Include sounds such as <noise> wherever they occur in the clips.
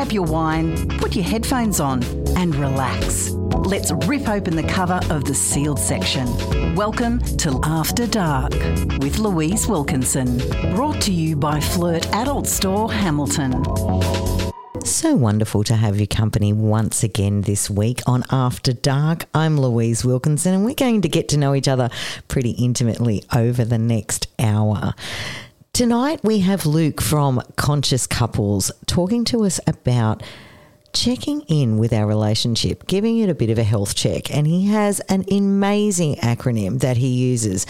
grab your wine, put your headphones on, and relax. Let's rip open the cover of the sealed section. Welcome to After Dark with Louise Wilkinson. Brought to you by Flirt Adult Store Hamilton. So wonderful to have your company once again this week on After Dark. I'm Louise Wilkinson, and we're going to get to know each other pretty intimately over the next hour. Tonight, we have Luke from Conscious Couples talking to us about checking in with our relationship, giving it a bit of a health check. And he has an amazing acronym that he uses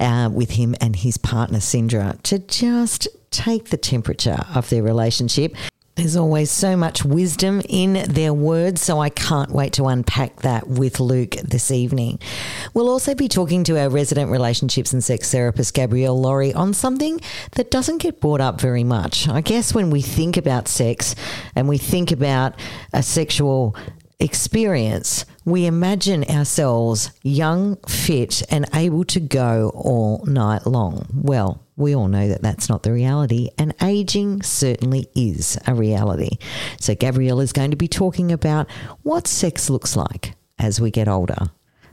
uh, with him and his partner, Sindra, to just take the temperature of their relationship. There's always so much wisdom in their words, so I can't wait to unpack that with Luke this evening. We'll also be talking to our resident relationships and sex therapist, Gabrielle Lawrie, on something that doesn't get brought up very much. I guess when we think about sex and we think about a sexual experience, we imagine ourselves young, fit, and able to go all night long. Well, we all know that that's not the reality, and aging certainly is a reality. So, Gabrielle is going to be talking about what sex looks like as we get older.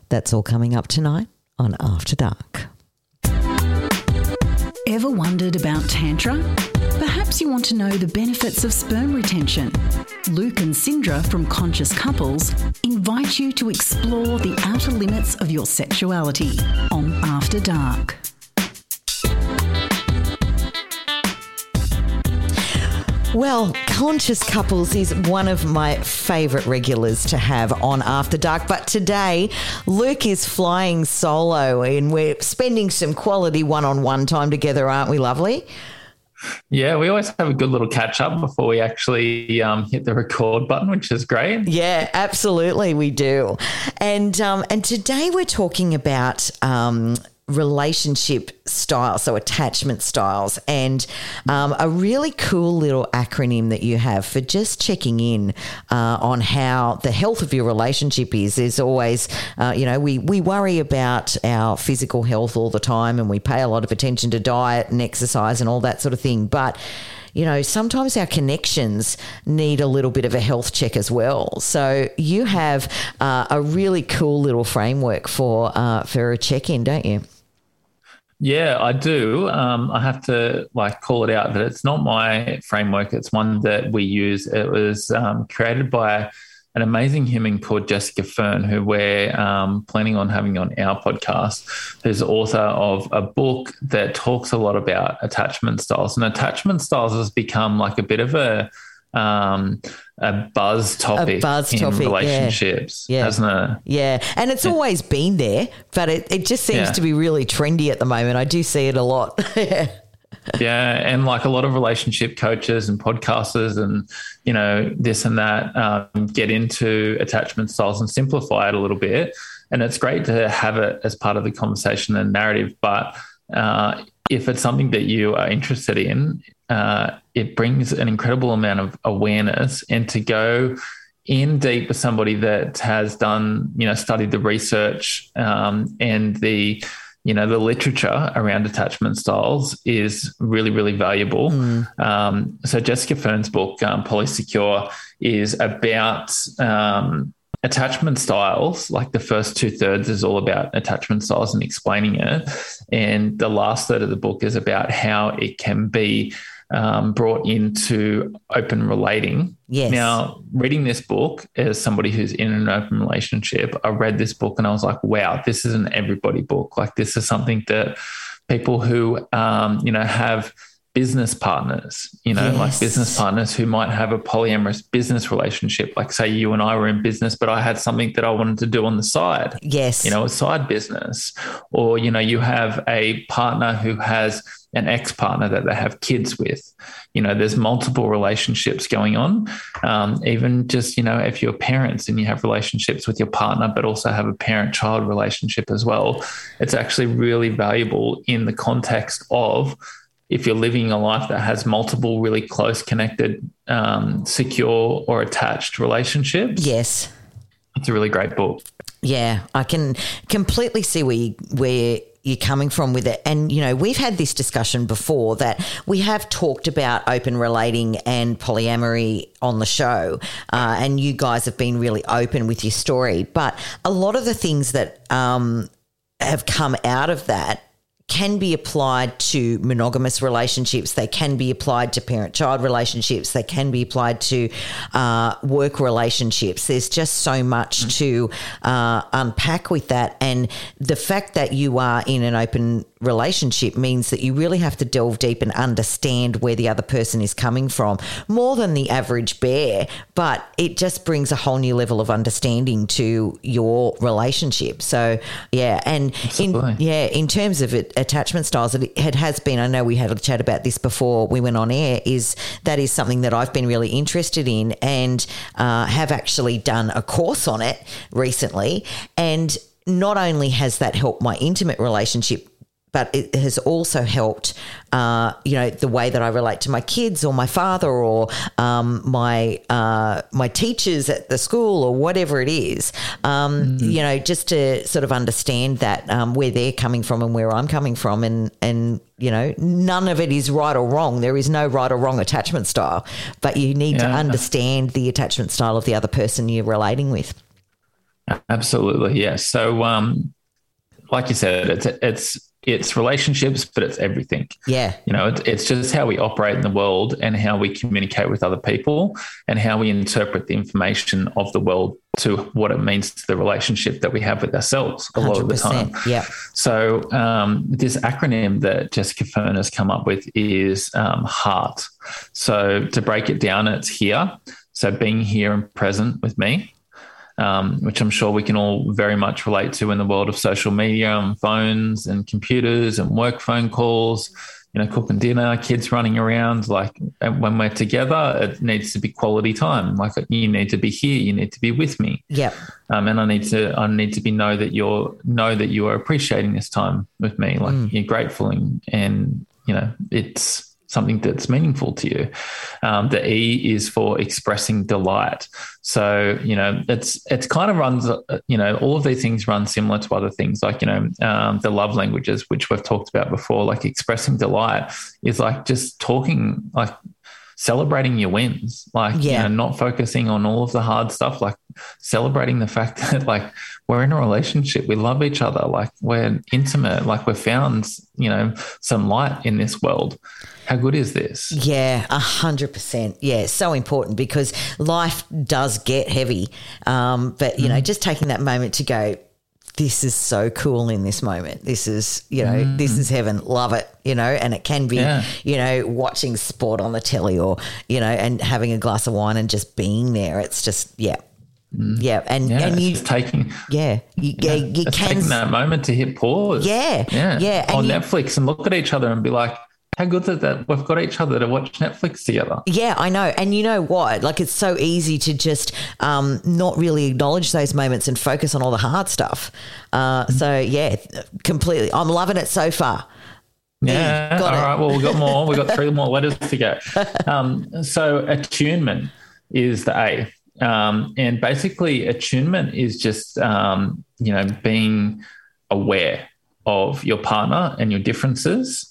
That's all coming up tonight on After Dark. Ever wondered about Tantra? Perhaps you want to know the benefits of sperm retention. Luke and Sindra from Conscious Couples invite you to explore the outer limits of your sexuality on After Dark. Well, Conscious Couples is one of my favourite regulars to have on After Dark. But today, Luke is flying solo and we're spending some quality one on one time together, aren't we, lovely? Yeah, we always have a good little catch up before we actually um, hit the record button, which is great. Yeah, absolutely, we do. And um, and today we're talking about um, relationship styles, so attachment styles, and um, a really cool little acronym that you have for just checking in uh, on how the health of your relationship is. Is always, uh, you know, we we worry about our physical health all the time, and we pay a lot of attention to diet and exercise and all that sort of thing, but you know, sometimes our connections need a little bit of a health check as well. So you have uh, a really cool little framework for uh, for a check in, don't you? Yeah, I do. Um, I have to like call it out that it's not my framework. It's one that we use. It was um, created by an amazing human called Jessica Fern, who we're um, planning on having on our podcast, who's author of a book that talks a lot about attachment styles. And attachment styles has become like a bit of a um, a buzz topic a buzz in relationships, yeah. yeah. hasn't it? Yeah, and it's yeah. always been there, but it, it just seems yeah. to be really trendy at the moment. I do see it a lot. <laughs> yeah, and like a lot of relationship coaches and podcasters and you know this and that um, get into attachment styles and simplify it a little bit, and it's great to have it as part of the conversation and narrative, but. Uh, if it's something that you are interested in, uh, it brings an incredible amount of awareness and to go in deep with somebody that has done, you know, studied the research um, and the, you know, the literature around attachment styles is really, really valuable. Mm. Um, so Jessica Fern's book, um, Polysecure, is about um, attachment styles, like the first two thirds is all about attachment styles and explaining it. And the last third of the book is about how it can be um, brought into open relating. Yes. Now, reading this book as somebody who's in an open relationship, I read this book and I was like, wow, this is an everybody book. Like, this is something that people who, um, you know, have business partners, you know, yes. like business partners who might have a polyamorous business relationship. Like, say, you and I were in business, but I had something that I wanted to do on the side. Yes. You know, a side business. Or, you know, you have a partner who has an ex partner that they have kids with. You know, there's multiple relationships going on. Um, even just, you know, if you're parents and you have relationships with your partner, but also have a parent child relationship as well, it's actually really valuable in the context of if you're living a life that has multiple really close connected um, secure or attached relationships yes it's a really great book yeah i can completely see where you, where you're coming from with it. And, you know, we've had this discussion before that we have talked about open relating and polyamory on the show. Uh, and you guys have been really open with your story. But a lot of the things that um, have come out of that can be applied to monogamous relationships. They can be applied to parent child relationships. They can be applied to uh, work relationships. There's just so much mm. to uh, unpack with that. And the fact that you are in an open relationship means that you really have to delve deep and understand where the other person is coming from more than the average bear but it just brings a whole new level of understanding to your relationship so yeah and in yeah in terms of it, attachment styles it, it has been. I know we had a chat about this before we went on air is that is something that i've been really interested in and uh, have actually done a course on it recently. And not only has that helped my intimate relationship but it has also helped, uh, you know, the way that I relate to my kids or my father or um, my uh, my teachers at the school or whatever it is. Um, mm-hmm. You know, just to sort of understand that um, where they're coming from and where I'm coming from, and and you know, none of it is right or wrong. There is no right or wrong attachment style, but you need yeah. to understand the attachment style of the other person you're relating with. Absolutely, yes. So, um, like you said, it's it's it's relationships, but it's everything. Yeah. You know, it's, it's just how we operate in the world and how we communicate with other people and how we interpret the information of the world to what it means to the relationship that we have with ourselves a lot of the time. Yeah. So, um, this acronym that Jessica Fern has come up with is um, HEART. So, to break it down, it's here. So, being here and present with me um, which I'm sure we can all very much relate to in the world of social media and phones and computers and work phone calls. You know, cooking dinner, kids running around. Like when we're together, it needs to be quality time. Like you need to be here, you need to be with me. Yeah. Um, and I need to, I need to be know that you're know that you are appreciating this time with me. Like mm. you're grateful and, and you know, it's something that's meaningful to you. Um, the E is for expressing delight. So you know, it's it's kind of runs. You know, all of these things run similar to other things, like you know, um, the love languages, which we've talked about before. Like expressing delight is like just talking, like celebrating your wins, like yeah. you know, not focusing on all of the hard stuff, like celebrating the fact <laughs> that like we're in a relationship, we love each other, like we're intimate, like we've found, you know, some light in this world. How good is this? Yeah, a hundred percent. Yeah, so important because life does get heavy. Um, but you mm. know, just taking that moment to go, this is so cool in this moment. This is, you know, mm. this is heaven. Love it, you know, and it can be, yeah. you know, watching sport on the telly or, you know, and having a glass of wine and just being there. It's just, yeah. Mm. Yeah, and yeah, and you taking yeah you, yeah, you can taking that moment to hit pause yeah yeah yeah on you, Netflix and look at each other and be like how good is that we've got each other to watch Netflix together. Yeah, I know. And you know what? Like it's so easy to just um, not really acknowledge those moments and focus on all the hard stuff. Uh, mm-hmm. So yeah, completely. I'm loving it so far. Yeah. All right. Well, we've got more. We've got three <laughs> more letters to go. Um, so attunement is the A. Um, and basically attunement is just, um, you know, being aware of your partner and your differences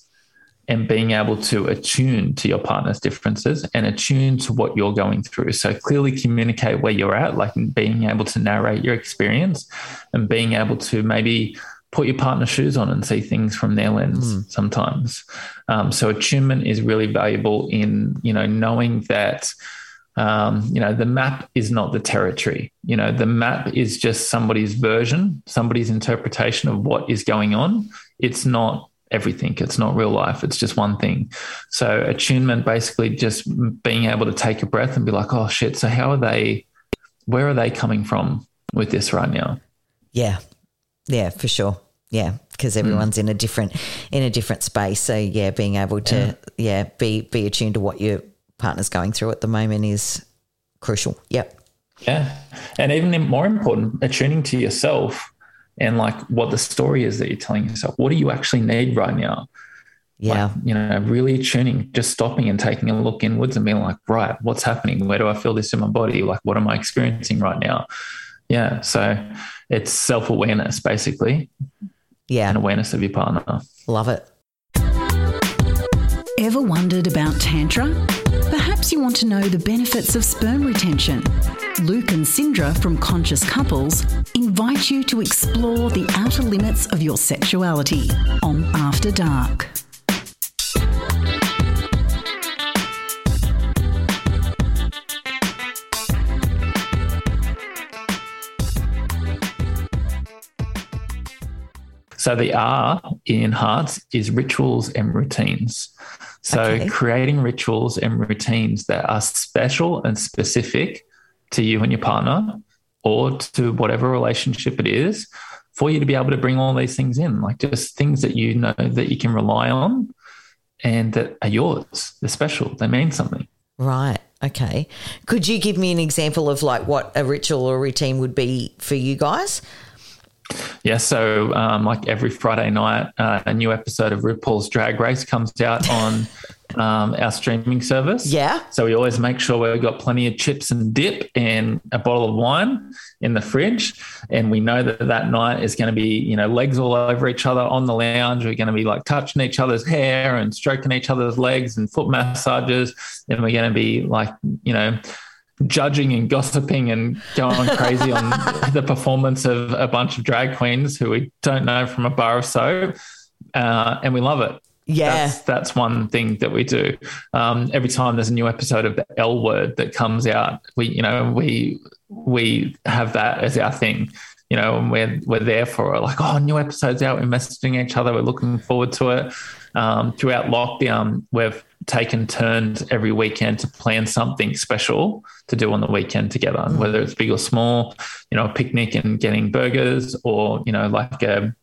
and being able to attune to your partner's differences and attune to what you're going through. So clearly communicate where you're at, like being able to narrate your experience and being able to maybe put your partner's shoes on and see things from their lens mm. sometimes. Um, so attunement is really valuable in, you know, knowing that um, you know, the map is not the territory. You know, the map is just somebody's version, somebody's interpretation of what is going on. It's not everything. It's not real life. It's just one thing. So attunement basically just being able to take a breath and be like, oh shit. So how are they, where are they coming from with this right now? Yeah. Yeah, for sure. Yeah. Because everyone's mm. in a different, in a different space. So yeah, being able to, yeah. yeah, be, be attuned to what your partner's going through at the moment is crucial. Yep. Yeah. And even more important, attuning to yourself and like what the story is that you're telling yourself. What do you actually need right now? Yeah. Like, you know, really tuning, just stopping and taking a look inwards and being like, right, what's happening? Where do I feel this in my body? Like, what am I experiencing right now? Yeah. So it's self awareness basically. Yeah. and awareness of your partner. Love it. Ever wondered about Tantra? Perhaps you want to know the benefits of sperm retention. Luke and Sindra from Conscious Couples invite you to explore the outer limits of your sexuality on After Dark. So the R in hearts is rituals and routines. So Okay. creating rituals and routines that are special and specific to you and your partner or to whatever relationship it is for you to be able to bring all these things in, like just things that you know that you can rely on and that are yours. They're special. They mean something. Right. Okay. Could you give me an example of like what a ritual or routine would be for you guys? Yeah, so um, like every Friday night, uh, a new episode of RuPaul's Drag Race comes out <laughs> on um, our streaming service. Yeah. So we always make sure we've got plenty of chips and dip and a bottle of wine in the fridge. And we know that that night is going to be, you know, legs all over each other on the lounge. We're going to be like touching each other's hair and stroking each other's legs and foot massages. And we're going to be like, you know, judging and gossiping and going <laughs> crazy on the performance of a bunch of drag queens who we don't know from a bar of soap. Uh, and we love it. Yeah. That's, that's one thing that we do. Um, every time there's a new episode of the L word that comes out, we, you know, we, we have that as our thing, you know, and we're, we're there for it. Like, oh, new episode's out. We're messaging each other. We're looking forward to it. Um, throughout lockdown, we've taken turns every weekend to plan something special to do on the weekend together, whether it's big or small, you know, a picnic and getting burgers or, you know, like a,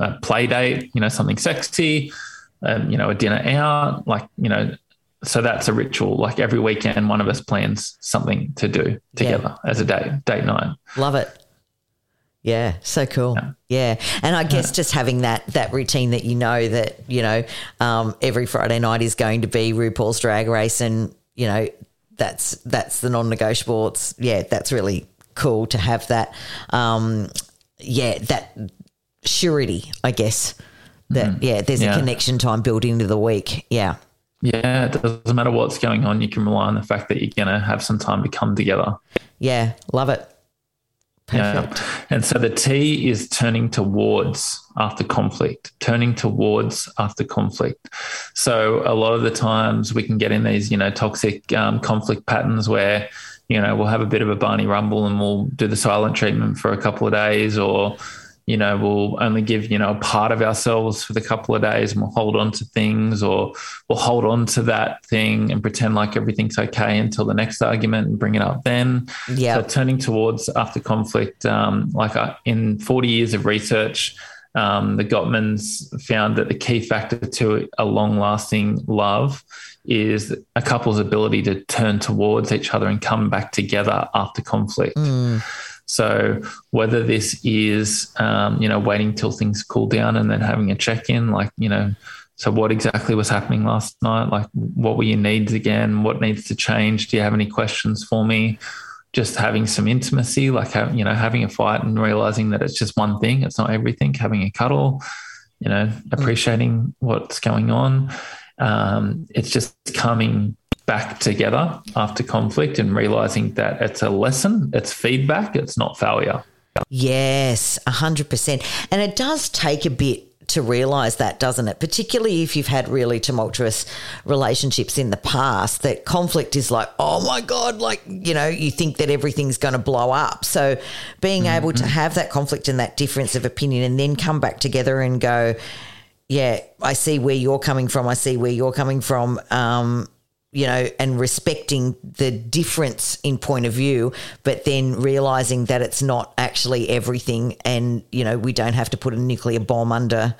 a play date, you know, something sexy, um, you know, a dinner out, like, you know, so that's a ritual. Like every weekend, one of us plans something to do together as a date, date night. Love it. Yeah, so cool. Yeah. And I guess just having that that routine that you know that, you know, um, every Friday night is going to be RuPaul's drag race and, you know, that's that's the non negotiable. It's yeah, that's really cool to have that um yeah, that surety, I guess. That yeah, there's Yeah. a connection time built into the week. Yeah. Yeah, it doesn't matter what's going on. You can rely on the fact that you're going to have some time to come together. Yeah. Love it. Perfect. Yeah. And so the T is turning towards after conflict, turning towards after conflict. So a lot of the times we can get in these, you know, toxic um, conflict patterns where, you know, we'll have a bit of a Barney rumble and we'll do the silent treatment for a couple of days or, you know, we'll only give, you know, a part of ourselves for the couple of days and we'll hold on to things or we'll hold on to that thing and pretend like everything's okay until the next argument and bring it up then. Yeah. So turning towards after conflict, um, like uh, in 40 years of research, um, the Gottmans found that the key factor to a long lasting love is a couple's ability to turn towards each other and come back together after conflict. So whether this is, um, you know, waiting till things cool down and then having a check in, like, you know, so what exactly was happening last night? Like, what were your needs again? What needs to change? Do you have any questions for me? Just having some intimacy, like, have, you know, having a fight and realizing that it's just one thing, it's not everything. Having a cuddle, you know, appreciating what's going on. Um, it's just coming back together after conflict and realizing that it's a lesson, it's feedback, it's not failure. Yes, 100%. And it does take a bit to realize that, doesn't it? Particularly if you've had really tumultuous relationships in the past, that conflict is like, oh my God, like, you know, you think that everything's going to blow up. So being able to have that conflict and that difference of opinion and then come back together and go, yeah, I see where you're coming from. I see where you're coming from. Um, you know, and respecting the difference in point of view, but then realizing that it's not actually everything. And, you know, we don't have to put a nuclear bomb under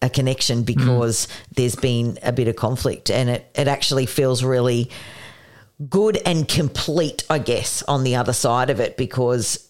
a connection mm. because there's been a bit of conflict. And it, it actually feels really good and complete, I guess, on the other side of it because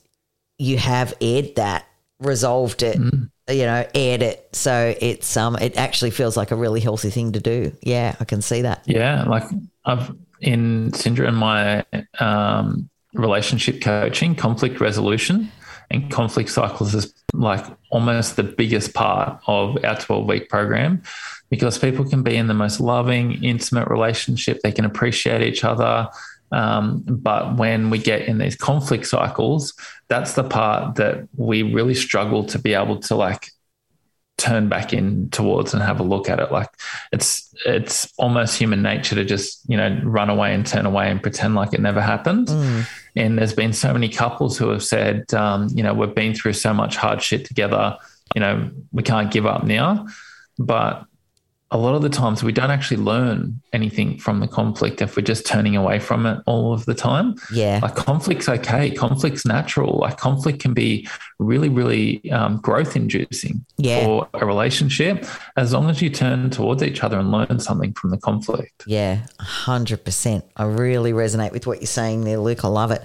you have aired that, resolved it, mm. You know, aired it. So it's um it actually feels like a really healthy thing to do. Yeah, I can see that. Yeah, like I've in Sindra and my um, relationship coaching, conflict resolution, and conflict cycles is like almost the biggest part of our 12 week program because people can be in the most loving, intimate relationship. They can appreciate each other. Um, but when we get in these conflict cycles, that's the part that we really struggle to be able to like turn back in towards and have a look at it. Like it's it's almost human nature to just you know run away and turn away and pretend like it never happened. Mm. And there's been so many couples who have said, um, you know, we've been through so much hard shit together. You know, we can't give up now. But a lot of the times we don't actually learn anything from the conflict if we're just turning away from it all of the time. Yeah. Like conflict's okay. Conflict's natural. Like conflict can be really, really um, growth inducing yeah. for a relationship as long as you turn towards each other and learn something from the conflict. Yeah, 100%. I really resonate with what you're saying there, Luke. I love it.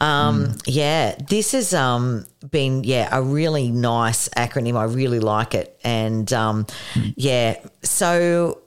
Um, mm. Yeah, this has um, been yeah a really nice acronym. I really like it, and um, mm. yeah, so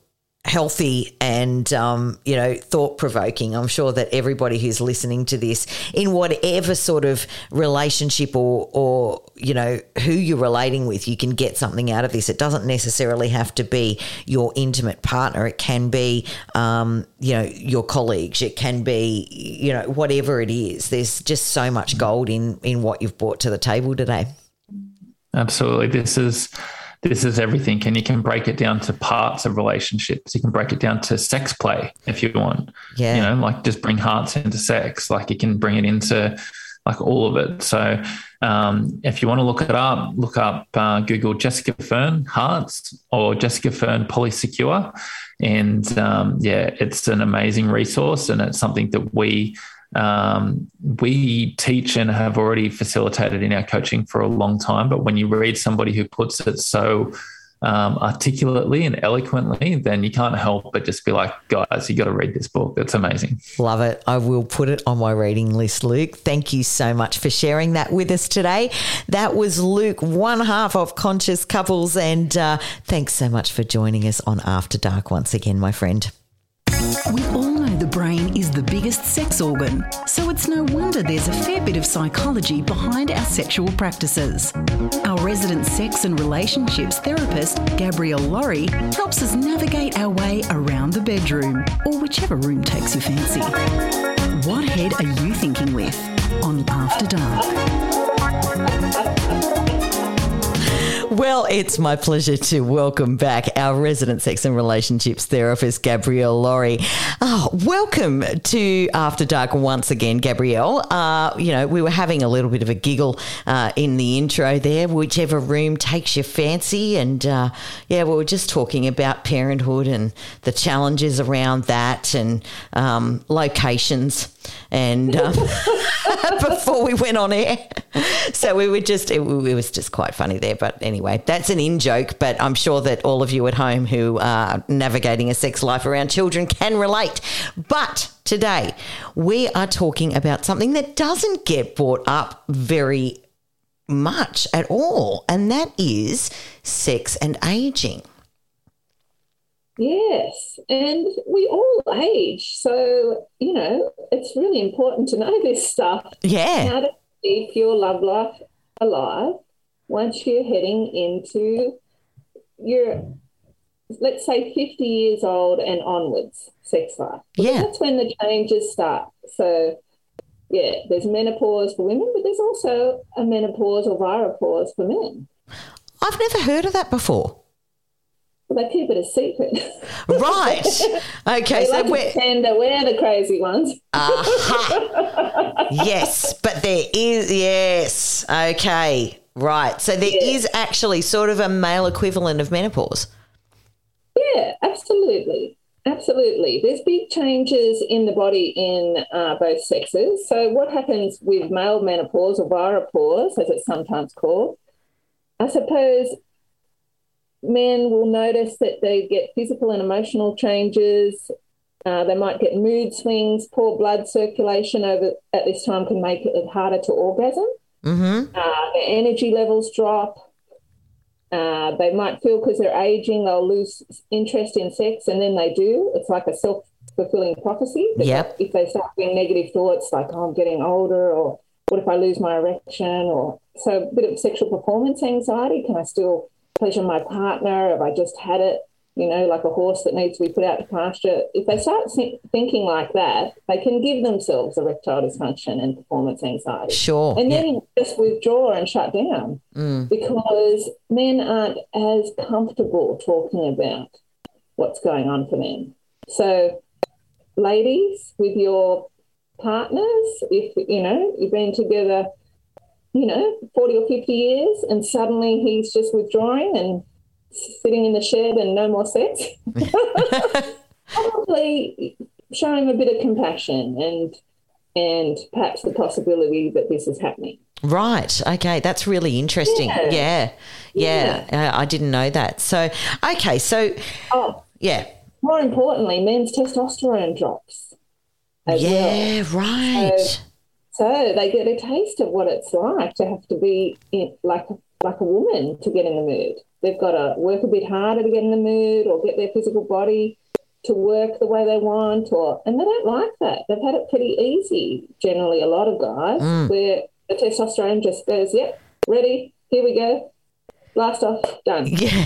healthy and um, you know thought provoking. I'm sure that everybody who's listening to this, in whatever sort of relationship or or you know who you're relating with, you can get something out of this. It doesn't necessarily have to be your intimate partner. It can be um, you know your colleagues. It can be you know whatever it is. There's just so much gold in in what you've brought to the table today. Absolutely, this is this is everything. And you can break it down to parts of relationships. You can break it down to sex play if you want. Yeah. You know, like just bring hearts into sex. Like you can bring it into like all of it. So um, if you want to look it up, look up uh, Google Jessica Fern Hearts or Jessica Fern Polysecure. And um, yeah, it's an amazing resource and it's something that we um, we teach and have already facilitated in our coaching for a long time. But when you read somebody who puts it so um, articulately and eloquently, then you can't help but just be like, guys, you got to read this book. It's amazing. Love it. I will put it on my reading list, Luke. Thank you so much for sharing that with us today. That was Luke, one half of Conscious Couples. And uh, thanks so much for joining us on After Dark once again, my friend. The brain is the biggest sex organ, so it's no wonder there's a fair bit of psychology behind our sexual practices. Our resident sex and relationships therapist, Gabrielle Lawrie, helps us navigate our way around the bedroom, or whichever room takes your fancy. What head are you thinking with on After Dark? Well, it's my pleasure to welcome back our resident sex and relationships therapist, Gabrielle Lawrie. Oh, welcome to After Dark once again, Gabrielle. Uh, you know, we were having a little bit of a giggle uh, in the intro there, whichever room takes your fancy. And uh, yeah, we were just talking about parenthood and the challenges around that and um, locations and um, <laughs> before we went on air. So we were just, it, it, was just quite funny there. But anyway, that's an in joke. But I'm sure that all of you at home who are navigating a sex life around children can relate. But today we are talking about something that doesn't get brought up very much at all, and that is sex and aging. Yes, and we all age. So, you know, it's really important to know this stuff. Yeah. To keep your love life alive once you're heading into your, let's say, 50 years old and onwards sex life. Yeah. That's when the changes start. So, yeah, there's menopause for women, but there's also a menopause or viropause for men. I've never heard of that before they keep it a secret. Right. <laughs> Okay. so like we're that we're the crazy ones. uh-huh. <laughs> yes, but there is yes. Okay. Right. So there is actually sort of a male equivalent of menopause. Yeah, absolutely. Absolutely. There's big changes in the body in uh, both sexes. So, what happens with male menopause or viropause, as it's sometimes called? I suppose men will notice that they get physical and emotional changes. Uh, they might get mood swings. Poor blood circulation over at this time can make it harder to orgasm. Mm-hmm. Uh, their energy levels drop. Uh, they might feel because they're aging, they'll lose interest in sex, and then they do. It's like a self fulfilling prophecy. Yep. If they start having negative thoughts like, oh, I'm getting older, or what if I lose my erection? Or so a bit of sexual performance anxiety. Can I still pleasure my partner? Have I just had it? You know, like a horse that needs to be put out to pasture. If they start thinking like that, they can give themselves erectile dysfunction and performance anxiety. Sure. And then yeah. just withdraw and shut down mm. because men aren't as comfortable talking about what's going on for them. So, ladies, with your partners, if you know you've been together, you know, forty or fifty years, and suddenly he's just withdrawing and sitting in the shed and no more sex, <laughs> probably show him a bit of compassion and and perhaps the possibility that this is happening. Right. Okay. That's really interesting. Yeah. Yeah. yeah. yeah. Uh, I didn't know that. So, okay. So, oh, yeah. More importantly, men's testosterone drops. yeah. Well. Right. So, so, they get a taste of what it's like to have to be in, like like a woman to get in the mood. They've got to work a bit harder to get in the mood or get their physical body to work the way they want or and they don't like that. They've had it pretty easy, generally a lot of guys, mm. where the testosterone just goes, Yep, ready, here we go blast off, done. <laughs> Yeah.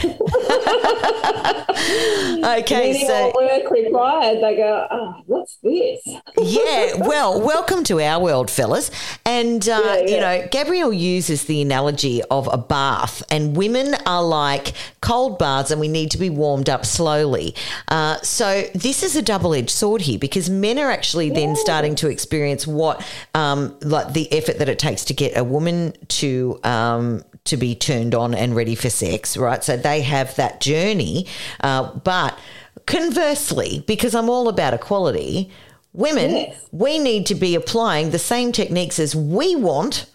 <laughs> okay, Meaning so work required, they go, oh, what's this? <laughs> yeah, well, welcome to our world, fellas. And uh, Yeah, yeah. you know, Gabrielle uses the analogy of a bath, and women are like cold baths, and we need to be warmed up slowly. Uh, so this is a double-edged sword here because men are actually then starting to experience what, um, like the effort that it takes to get a woman to um, to be turned on and ready for sex, right? So they have that journey. Uh, but conversely, because I'm all about equality, women, Yes. we need to be applying the same techniques as we want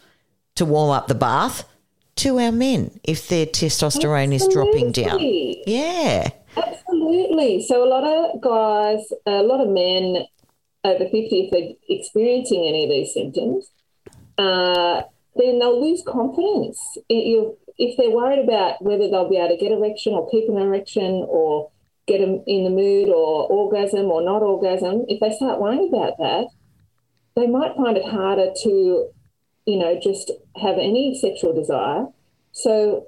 to warm up the bath to our men if their testosterone is dropping down. Yeah. Absolutely. So a lot of guys, a lot of men over 50, if they're experiencing any of these symptoms, uh, then they'll lose confidence. If they're worried about whether they'll be able to get erection or keep an erection or get them in the mood or orgasm or not orgasm, if they start worrying about that, they might find it harder to, you know, just have any sexual desire. So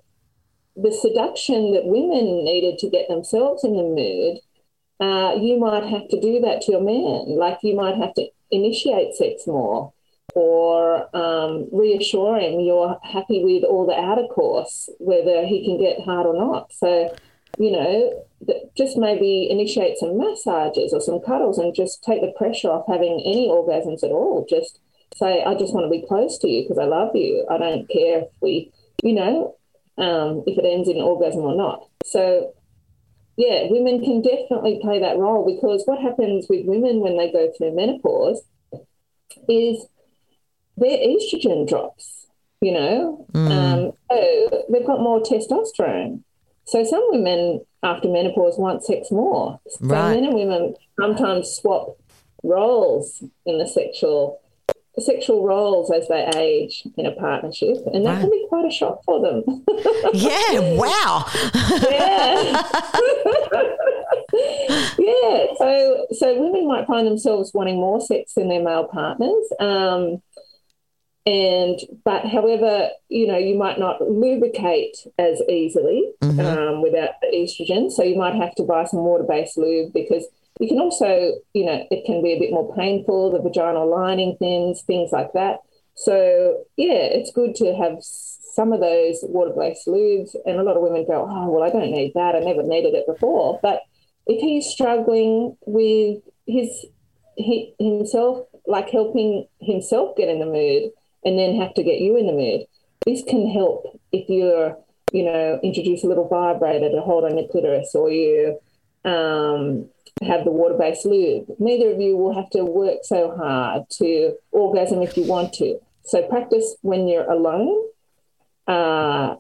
the seduction that women needed to get themselves in the mood, uh, you might have to do that to your man. Like you might have to initiate sex more or um, reassure him you're happy with all the outer course, whether he can get hard or not. So, you know, just maybe initiate some massages or some cuddles and just take the pressure off having any orgasms at all. Just say, I just want to be close to you because I love you. I don't care if we, you know, um, if it ends in orgasm or not. So, yeah, women can definitely play that role because what happens with women when they go through menopause is their estrogen drops, you know. Um, so they've got more testosterone. So some women after menopause want sex more. So Right. men and women sometimes swap roles in the sexual sexual roles as they age in a partnership, and that Right. can be quite a shock for them. <laughs> Yeah. Wow. yeah. <laughs> yeah. So so women might find themselves wanting more sex than their male partners. Um, and but however, you know, you might not lubricate as easily um, without the estrogen. So you might have to buy some water-based lube because you can also, you know, it can be a bit more painful, the vaginal lining thins, things like that. So yeah, it's good to have some of those water-based lubes. And a lot of women go, oh, well, I don't need that. I never needed it before. But if he's struggling with his he, himself, like helping himself get in the mood, and then have to get you in the mood, this can help if you're, you know, introduce a little vibrator to hold on your clitoris, or you um, have the water-based lube. Neither of you will have to work so hard to orgasm if you want to. So practice when you're alone, uh,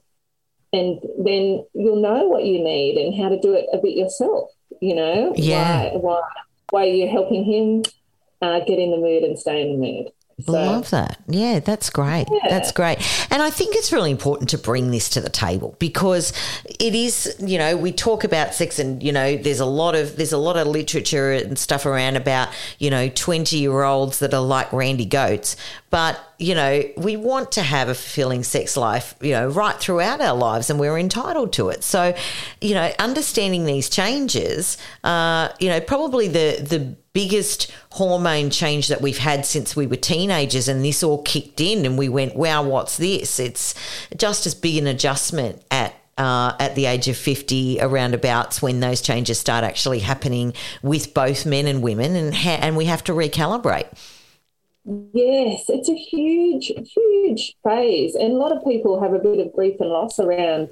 and then you'll know what you need and how to do it a bit yourself. You know, Yeah. why, why, why you're helping him uh, get in the mood and stay in the mood. So, Love that. Yeah, that's great. Yeah. That's great. And I think it's really important to bring this to the table because it is, you know, we talk about sex and, you know, there's a lot of there's a lot of literature and stuff around about, you know, 20-year-olds that are like Randy Goats, but, you know, we want to have a fulfilling sex life, you know, right throughout our lives and we're entitled to it. So, you know, understanding these changes, uh, you know, probably the the biggest hormone change that we've had since we were teenagers and this all kicked in and we went wow what's this? It's just as big an adjustment at uh, at the age of 50 around abouts when those changes start actually happening with both men and women and ha- and we have to recalibrate. Yes it's a huge huge phase and a lot of people have a bit of grief and loss around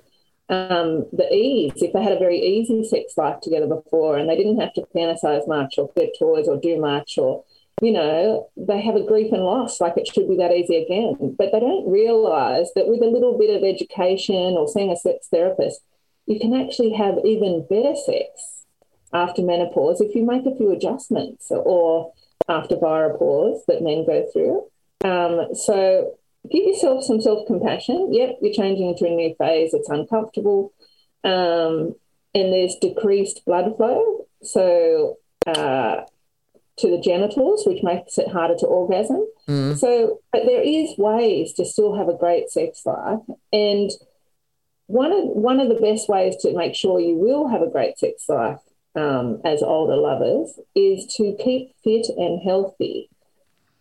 um, the ease, if they had a very easy sex life together before and they didn't have to fantasize much or get toys or do much or, you know, they have a grief and loss, like it should be that easy again. But they don't realize that with a little bit of education or seeing a sex therapist, you can actually have even better sex after menopause if you make a few adjustments or after viropause that men go through. Um, so give yourself some self compassion. Yep, you're changing into a new phase. It's uncomfortable. Um, and there's decreased blood flow. So, uh, to the genitals, which makes it harder to orgasm. Mm. So, but there is ways to still have a great sex life. And one of, one of the best ways to make sure you will have a great sex life um, as older lovers is to keep fit and healthy.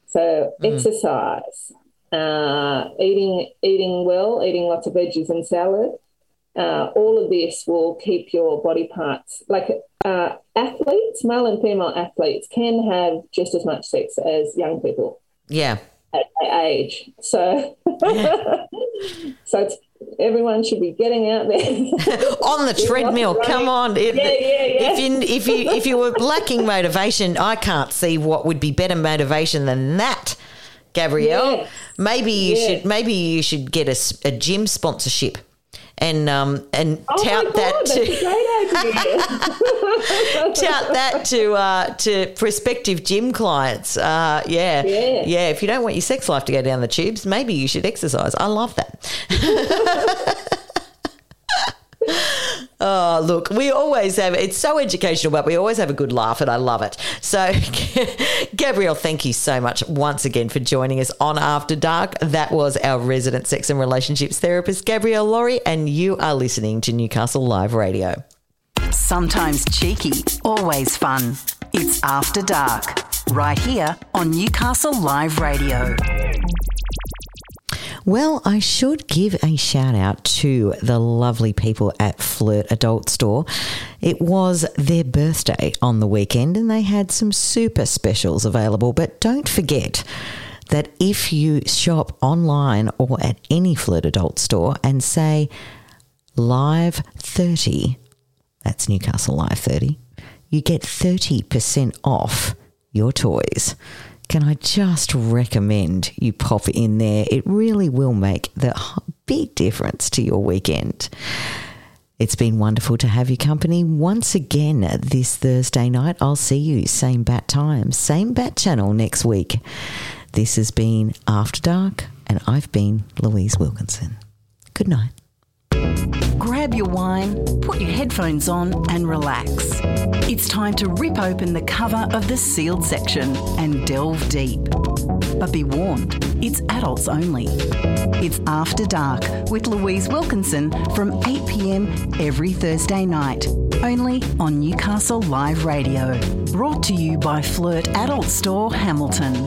So, mm. exercise, uh, eating eating well, eating lots of veggies and salad. Uh, all of this will keep your body parts like uh, athletes, male and female athletes, can have just as much sex as young people. Yeah, at age. So, <laughs> so it's everyone should be getting out there <laughs> on the treadmill. Come on, it, yeah, yeah, yeah. If you if you if you were lacking motivation, I can't see what would be better motivation than that. Gabrielle. Yes. Maybe you yes. should maybe you should get a, a gym sponsorship and um and oh tout that to <laughs> tout that to uh, to prospective gym clients. Uh, yeah, yeah, yeah. If you don't want your sex life to go down the tubes, maybe you should exercise. I love that. <laughs> Oh, look, we always have, it's so educational, but we always have a good laugh, and I love it. So, <laughs> Gabrielle, thank you so much once again for joining us on After Dark. That was our resident sex and relationships therapist, Gabrielle Lawrie, and you are listening to Newcastle Live Radio. Sometimes cheeky, always fun. It's After Dark, right here on Newcastle Live Radio. Well, I should give a shout out to the lovely people at Flirt Adult Store. It was their birthday on the weekend and they had some super specials available. But don't forget, that if you shop online or at any Flirt Adult store and say Live 30, that's Newcastle Live 30, you get 30% off your toys can I just recommend you pop in there? It really will make the big difference to your weekend. It's been wonderful to have you company once again this Thursday night. I'll see you same bat time, same bat channel next week. This has been After Dark, and I've been Louise Wilkinson. Good night. Grab your wine, put your headphones on, and relax. It's time to rip open the cover of the sealed section and delve deep. But be warned, it's adults only. It's After Dark with Louise Wilkinson from 8 pm every Thursday night, only on Newcastle Live Radio. Brought to you by Flirt Adult Store Hamilton.